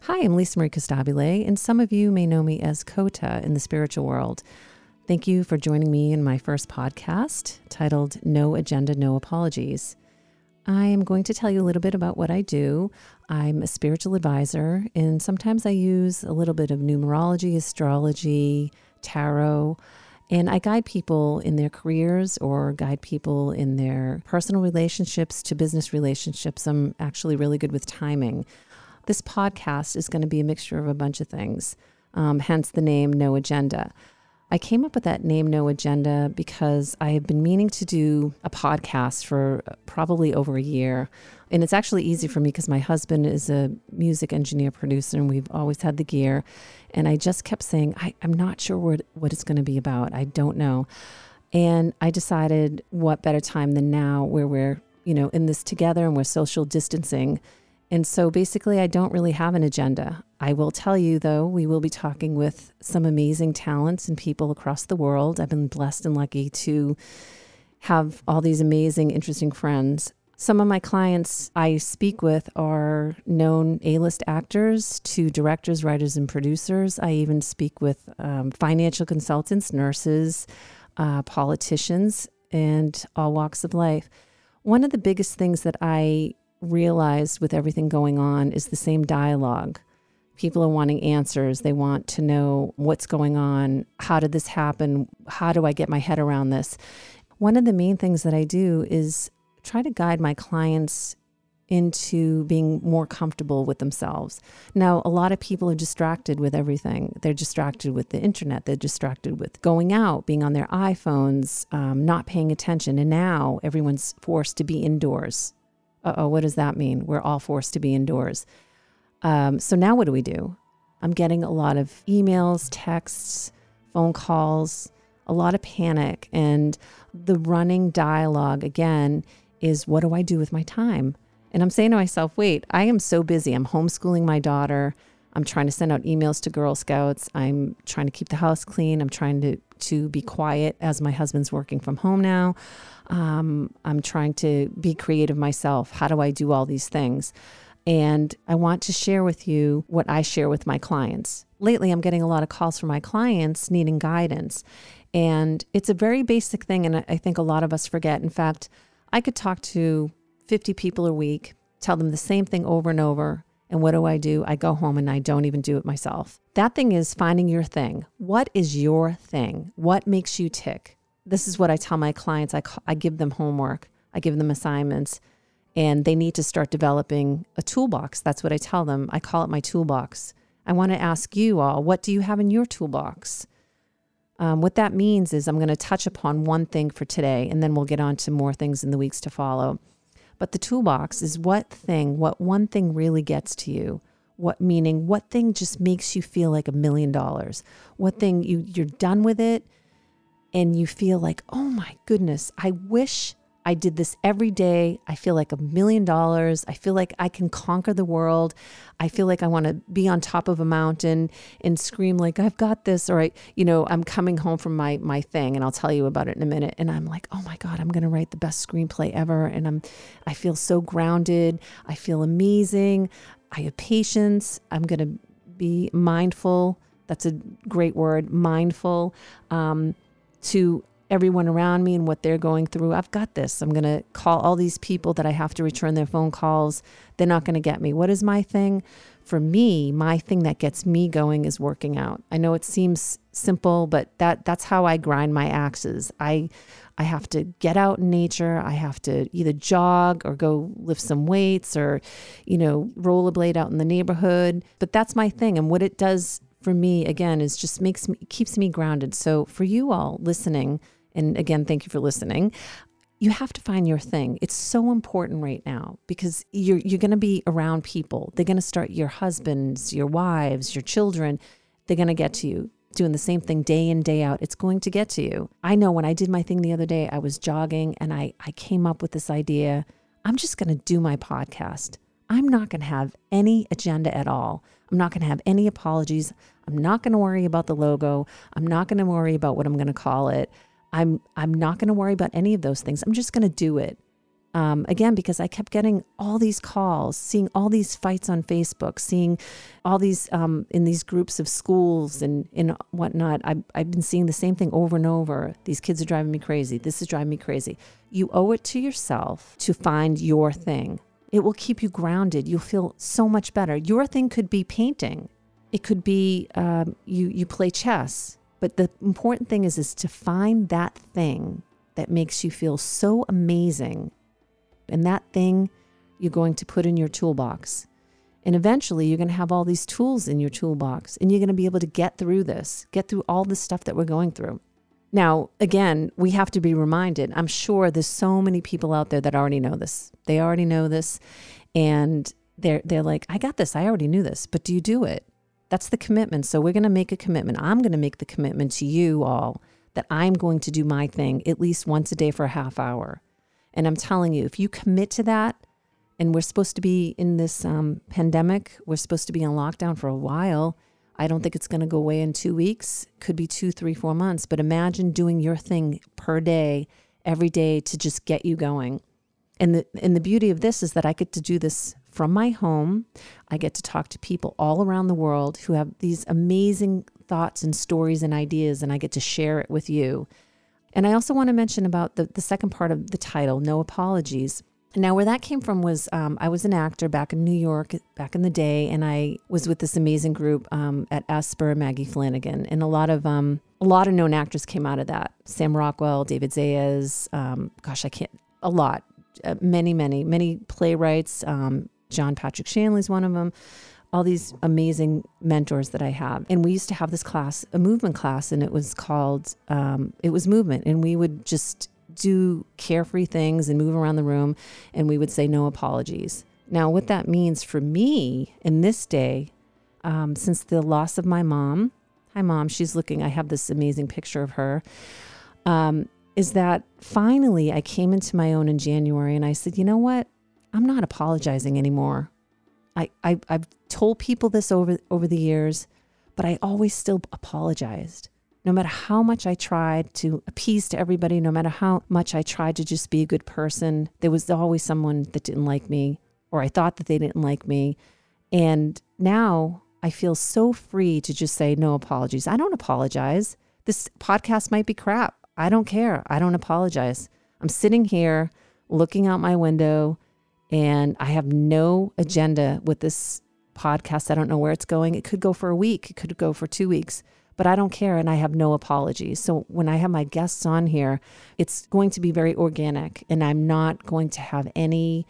Hi, I'm Lisa Marie Costabile, and some of you may know me as Kota in the spiritual world. Thank you for joining me in my first podcast titled No Agenda, No Apologies. I am going to tell you a little bit about what I do. I'm a spiritual advisor, and sometimes I use a little bit of numerology, astrology, tarot, and I guide people in their careers or guide people in their personal relationships to business relationships. I'm actually really good with timing. This podcast is going to be a mixture of a bunch of things, um, hence the name No Agenda. I came up with that name, No Agenda, because I have been meaning to do a podcast for probably over a year. And it's actually easy for me because my husband is a music engineer producer and we've always had the gear. And I just kept saying, I, am not sure what, what it's going to be about. I don't know. And I decided what better time than now where we're, you know, in this together and we're social distancing and so basically, I don't really have an agenda. I will tell you, though, we will be talking with some amazing talents and people across the world. I've been blessed and lucky to have all these amazing, interesting friends. Some of my clients I speak with are known A list actors to directors, writers, and producers. I even speak with um, financial consultants, nurses, uh, politicians, and all walks of life. One of the biggest things that I realized with everything going on is the same dialogue. People are wanting answers. They want to know what's going on. How did this happen? How do I get my head around this? One of the main things that I do is try to guide my clients into being more comfortable with themselves. Now, a lot of people are distracted with everything. They're distracted with the internet, they're distracted with going out, being on their iPhones, um, not paying attention. And now everyone's forced to be indoors uh oh, what does that mean? We're all forced to be indoors. Um, so now what do we do? I'm getting a lot of emails, texts, phone calls, a lot of panic. And the running dialogue again is what do I do with my time? And I'm saying to myself, wait, I am so busy. I'm homeschooling my daughter. I'm trying to send out emails to Girl Scouts. I'm trying to keep the house clean. I'm trying to to be quiet as my husband's working from home now. Um, I'm trying to be creative myself. How do I do all these things? And I want to share with you what I share with my clients. Lately, I'm getting a lot of calls from my clients needing guidance. And it's a very basic thing. And I think a lot of us forget. In fact, I could talk to 50 people a week, tell them the same thing over and over, and what do I do? I go home and I don't even do it myself. That thing is finding your thing. What is your thing? What makes you tick? This is what I tell my clients. I, I give them homework, I give them assignments, and they need to start developing a toolbox. That's what I tell them. I call it my toolbox. I want to ask you all, what do you have in your toolbox? Um, what that means is I'm going to touch upon one thing for today, and then we'll get on to more things in the weeks to follow. But the toolbox is what thing, what one thing really gets to you. What meaning, what thing just makes you feel like a million dollars? What thing you you're done with it and you feel like, "Oh my goodness, I wish I did this every day. I feel like a million dollars. I feel like I can conquer the world. I feel like I want to be on top of a mountain and scream like I've got this or I, you know, I'm coming home from my my thing and I'll tell you about it in a minute and I'm like, "Oh my god, I'm going to write the best screenplay ever." And I'm I feel so grounded. I feel amazing. I have patience. I'm going to be mindful. That's a great word, mindful. Um, to everyone around me and what they're going through. I've got this. I'm going to call all these people that I have to return their phone calls. They're not going to get me. What is my thing? For me, my thing that gets me going is working out. I know it seems simple, but that that's how I grind my axes. I I have to get out in nature. I have to either jog or go lift some weights or, you know, rollerblade out in the neighborhood. But that's my thing. And what it does for me again is just makes me keeps me grounded. So for you all listening, and again, thank you for listening. You have to find your thing. It's so important right now because you're you're going to be around people. They're going to start your husbands, your wives, your children. They're going to get to you doing the same thing day in day out it's going to get to you i know when i did my thing the other day i was jogging and i i came up with this idea i'm just going to do my podcast i'm not going to have any agenda at all i'm not going to have any apologies i'm not going to worry about the logo i'm not going to worry about what i'm going to call it I'm I'm not going to worry about any of those things. I'm just going to do it. Um, again, because I kept getting all these calls, seeing all these fights on Facebook, seeing all these um, in these groups of schools and, and whatnot. I've, I've been seeing the same thing over and over. These kids are driving me crazy. This is driving me crazy. You owe it to yourself to find your thing. It will keep you grounded. You'll feel so much better. Your thing could be painting. It could be um, you you play chess. But the important thing is is to find that thing that makes you feel so amazing and that thing you're going to put in your toolbox. And eventually, you're going to have all these tools in your toolbox and you're going to be able to get through this, get through all the stuff that we're going through. Now, again, we have to be reminded. I'm sure there's so many people out there that already know this. They already know this and they're they're like, "I got this. I already knew this." But do you do it? That's the commitment. So we're going to make a commitment. I'm going to make the commitment to you all that I'm going to do my thing at least once a day for a half hour. And I'm telling you, if you commit to that, and we're supposed to be in this um, pandemic, we're supposed to be in lockdown for a while. I don't think it's going to go away in two weeks. Could be two, three, four months. But imagine doing your thing per day, every day to just get you going. And the and the beauty of this is that I get to do this from my home. I get to talk to people all around the world who have these amazing thoughts and stories and ideas, and I get to share it with you. And I also want to mention about the, the second part of the title, No Apologies. Now, where that came from was um, I was an actor back in New York back in the day, and I was with this amazing group um, at Esper, Maggie Flanigan, and a lot of um, a lot of known actors came out of that. Sam Rockwell, David Zayas, um, gosh, I can't a lot, uh, many, many, many playwrights. Um, John Patrick Shanley's one of them all these amazing mentors that I have. And we used to have this class, a movement class, and it was called, um, it was movement. And we would just do carefree things and move around the room, and we would say no apologies. Now, what that means for me in this day, um, since the loss of my mom, hi, mom, she's looking, I have this amazing picture of her. Um, is that finally I came into my own in January and I said, you know what? I'm not apologizing anymore. I, I I've told people this over over the years, but I always still apologized. No matter how much I tried to appease to everybody, no matter how much I tried to just be a good person, there was always someone that didn't like me, or I thought that they didn't like me. And now I feel so free to just say no apologies. I don't apologize. This podcast might be crap. I don't care. I don't apologize. I'm sitting here looking out my window and I have no agenda with this podcast. I don't know where it's going. It could go for a week, it could go for two weeks, but I don't care. And I have no apologies. So when I have my guests on here, it's going to be very organic and I'm not going to have any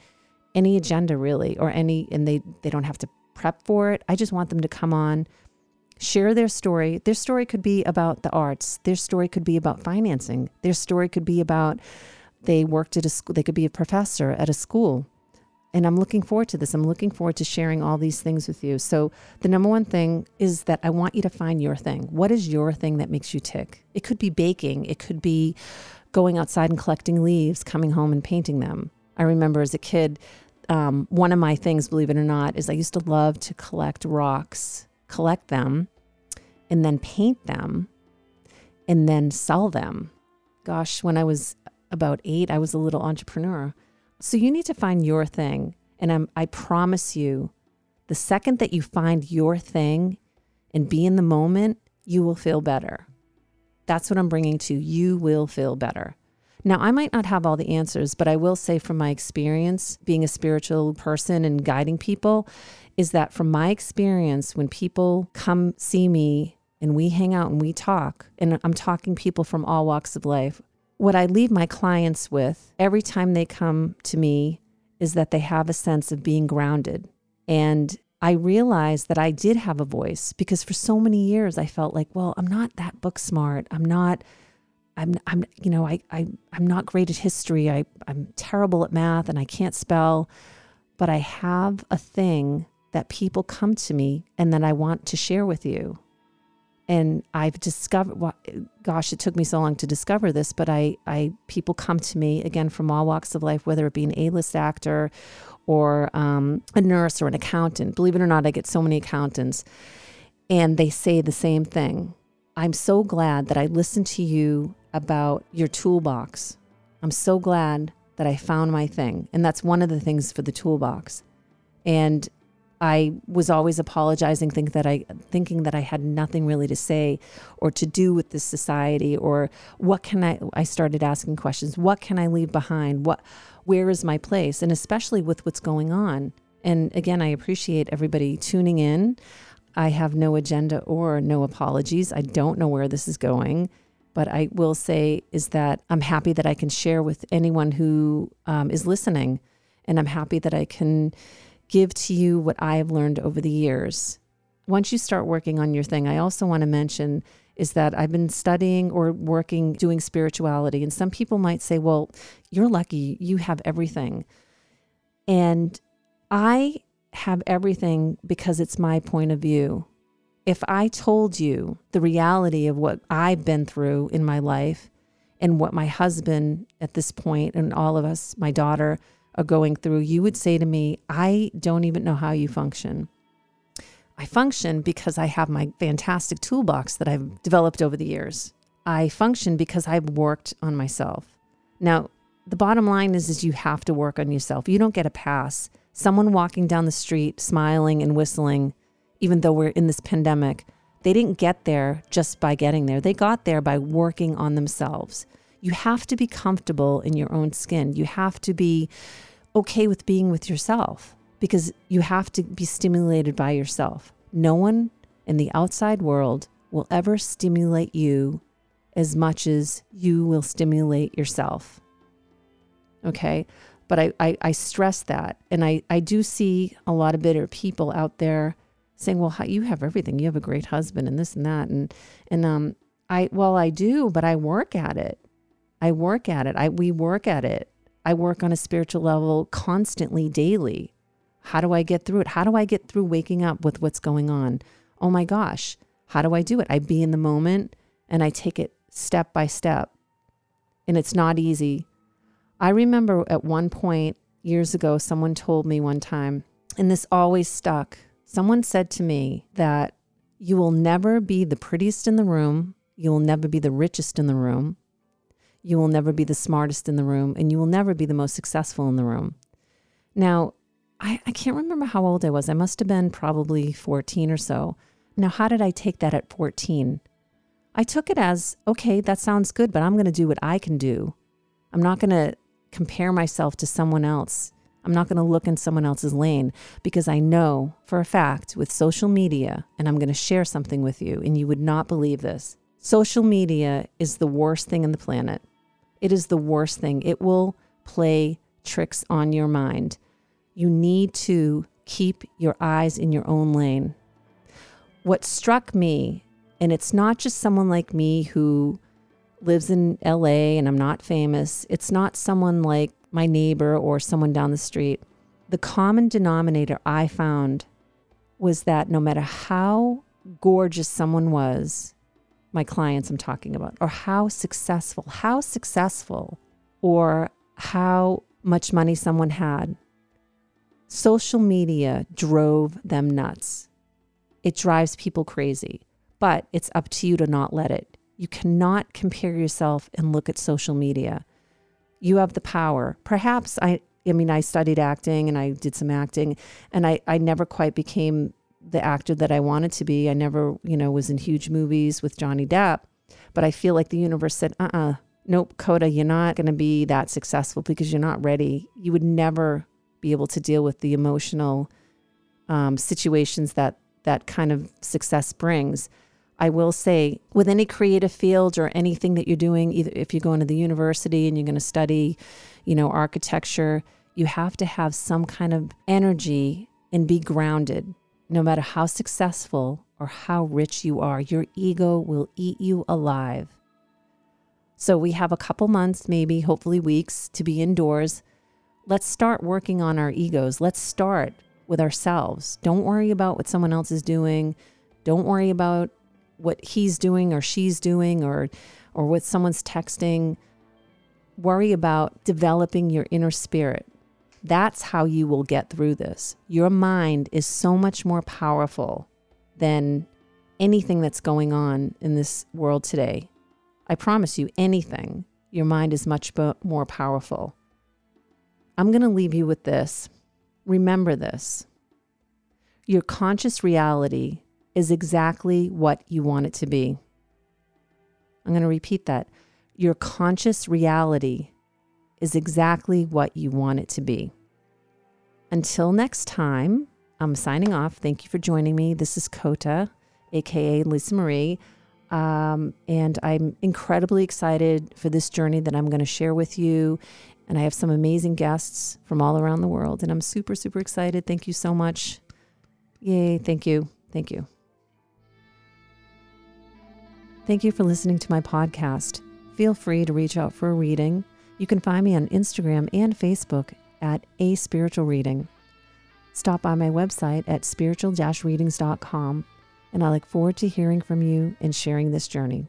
any agenda really or any and they they don't have to prep for it. I just want them to come on share their story. Their story could be about the arts. Their story could be about financing. Their story could be about they worked at a school. They could be a professor at a school and I'm looking forward to this. I'm looking forward to sharing all these things with you. So, the number one thing is that I want you to find your thing. What is your thing that makes you tick? It could be baking, it could be going outside and collecting leaves, coming home and painting them. I remember as a kid, um, one of my things, believe it or not, is I used to love to collect rocks, collect them, and then paint them, and then sell them. Gosh, when I was about eight, I was a little entrepreneur. So you need to find your thing. And I'm, I promise you, the second that you find your thing and be in the moment, you will feel better. That's what I'm bringing to you. You will feel better. Now, I might not have all the answers, but I will say from my experience being a spiritual person and guiding people, is that from my experience, when people come see me and we hang out and we talk, and I'm talking people from all walks of life, what I leave my clients with every time they come to me is that they have a sense of being grounded. And I realized that I did have a voice because for so many years I felt like, well, I'm not that book smart. I'm not, I'm, I'm, you know, I, I, I'm not great at history. I, I'm terrible at math and I can't spell, but I have a thing that people come to me and that I want to share with you and I've discovered well, gosh it took me so long to discover this but I I people come to me again from all walks of life whether it be an A-list actor or um, a nurse or an accountant believe it or not I get so many accountants and they say the same thing I'm so glad that I listened to you about your toolbox I'm so glad that I found my thing. And that's one of the things for the toolbox. And I was always apologizing, think that I thinking that I had nothing really to say or to do with this society or what can I I started asking questions, what can I leave behind? What where is my place? And especially with what's going on. And again, I appreciate everybody tuning in. I have no agenda or no apologies. I don't know where this is going, but I will say is that I'm happy that I can share with anyone who um, is listening, and I'm happy that I can give to you what I've learned over the years. Once you start working on your thing, I also want to mention is that I've been studying or working doing spirituality. And some people might say, well, you're lucky, you have everything. And I have everything because it's my point of view. If I told you the reality of what I've been through in my life and what my husband at this point and all of us, my daughter, are going through, you would say to me, I don't even know how you function. I function because I have my fantastic toolbox that I've developed over the years. I function because I've worked on myself. Now, the bottom line is, is you have to work on yourself. You don't get a pass. Someone walking down the street smiling and whistling, even though we're in this pandemic, they didn't get there just by getting there. They got there by working on themselves you have to be comfortable in your own skin. You have to be okay with being with yourself because you have to be stimulated by yourself. No one in the outside world will ever stimulate you as much as you will stimulate yourself. Okay. But I, I, I stress that. And I, I do see a lot of bitter people out there saying, well, you have everything. You have a great husband and this and that. And, and, um, I, well, I do, but I work at it. I work at it. I we work at it. I work on a spiritual level constantly, daily. How do I get through it? How do I get through waking up with what's going on? Oh my gosh, how do I do it? I be in the moment and I take it step by step. And it's not easy. I remember at one point years ago, someone told me one time, and this always stuck. Someone said to me that you will never be the prettiest in the room, you will never be the richest in the room, you will never be the smartest in the room, and you will never be the most successful in the room. Now, I, I can't remember how old I was. I must have been probably 14 or so. Now, how did I take that at 14? I took it as okay, that sounds good, but I'm going to do what I can do. I'm not going to compare myself to someone else. I'm not going to look in someone else's lane because I know for a fact with social media, and I'm going to share something with you, and you would not believe this. Social media is the worst thing on the planet. It is the worst thing. It will play tricks on your mind. You need to keep your eyes in your own lane. What struck me, and it's not just someone like me who lives in LA and I'm not famous, it's not someone like my neighbor or someone down the street. The common denominator I found was that no matter how gorgeous someone was, my clients I'm talking about, or how successful, how successful, or how much money someone had. Social media drove them nuts. It drives people crazy, but it's up to you to not let it. You cannot compare yourself and look at social media. You have the power. Perhaps I, I mean, I studied acting and I did some acting, and I, I never quite became the actor that I wanted to be. I never, you know, was in huge movies with Johnny Depp, but I feel like the universe said, uh uh-uh, uh nope, Coda, you're not going to be that successful because you're not ready. You would never be able to deal with the emotional um, situations that that kind of success brings. I will say, with any creative field or anything that you're doing, either if you're going to the university and you're going to study, you know, architecture, you have to have some kind of energy and be grounded no matter how successful or how rich you are, your ego will eat you alive. So we have a couple months, maybe, hopefully weeks, to be indoors. Let's start working on our egos. Let's start with ourselves. Don't worry about what someone else is doing. Don't worry about what he's doing or she's doing or or what someone's texting. Worry about developing your inner spirit. That's how you will get through this. Your mind is so much more powerful than anything that's going on in this world today. I promise you, anything, your mind is much more powerful. I'm going to leave you with this. Remember this your conscious reality is exactly what you want it to be. I'm going to repeat that. Your conscious reality is exactly what you want it to be. Until next time, I'm signing off. Thank you for joining me. This is Kota, aka Lisa Marie. Um, and I'm incredibly excited for this journey that I'm going to share with you. And I have some amazing guests from all around the world. And I'm super, super excited. Thank you so much. Yay. Thank you. Thank you. Thank you for listening to my podcast. Feel free to reach out for a reading. You can find me on Instagram and Facebook at A Spiritual Reading. Stop by my website at spiritual readings.com, and I look forward to hearing from you and sharing this journey.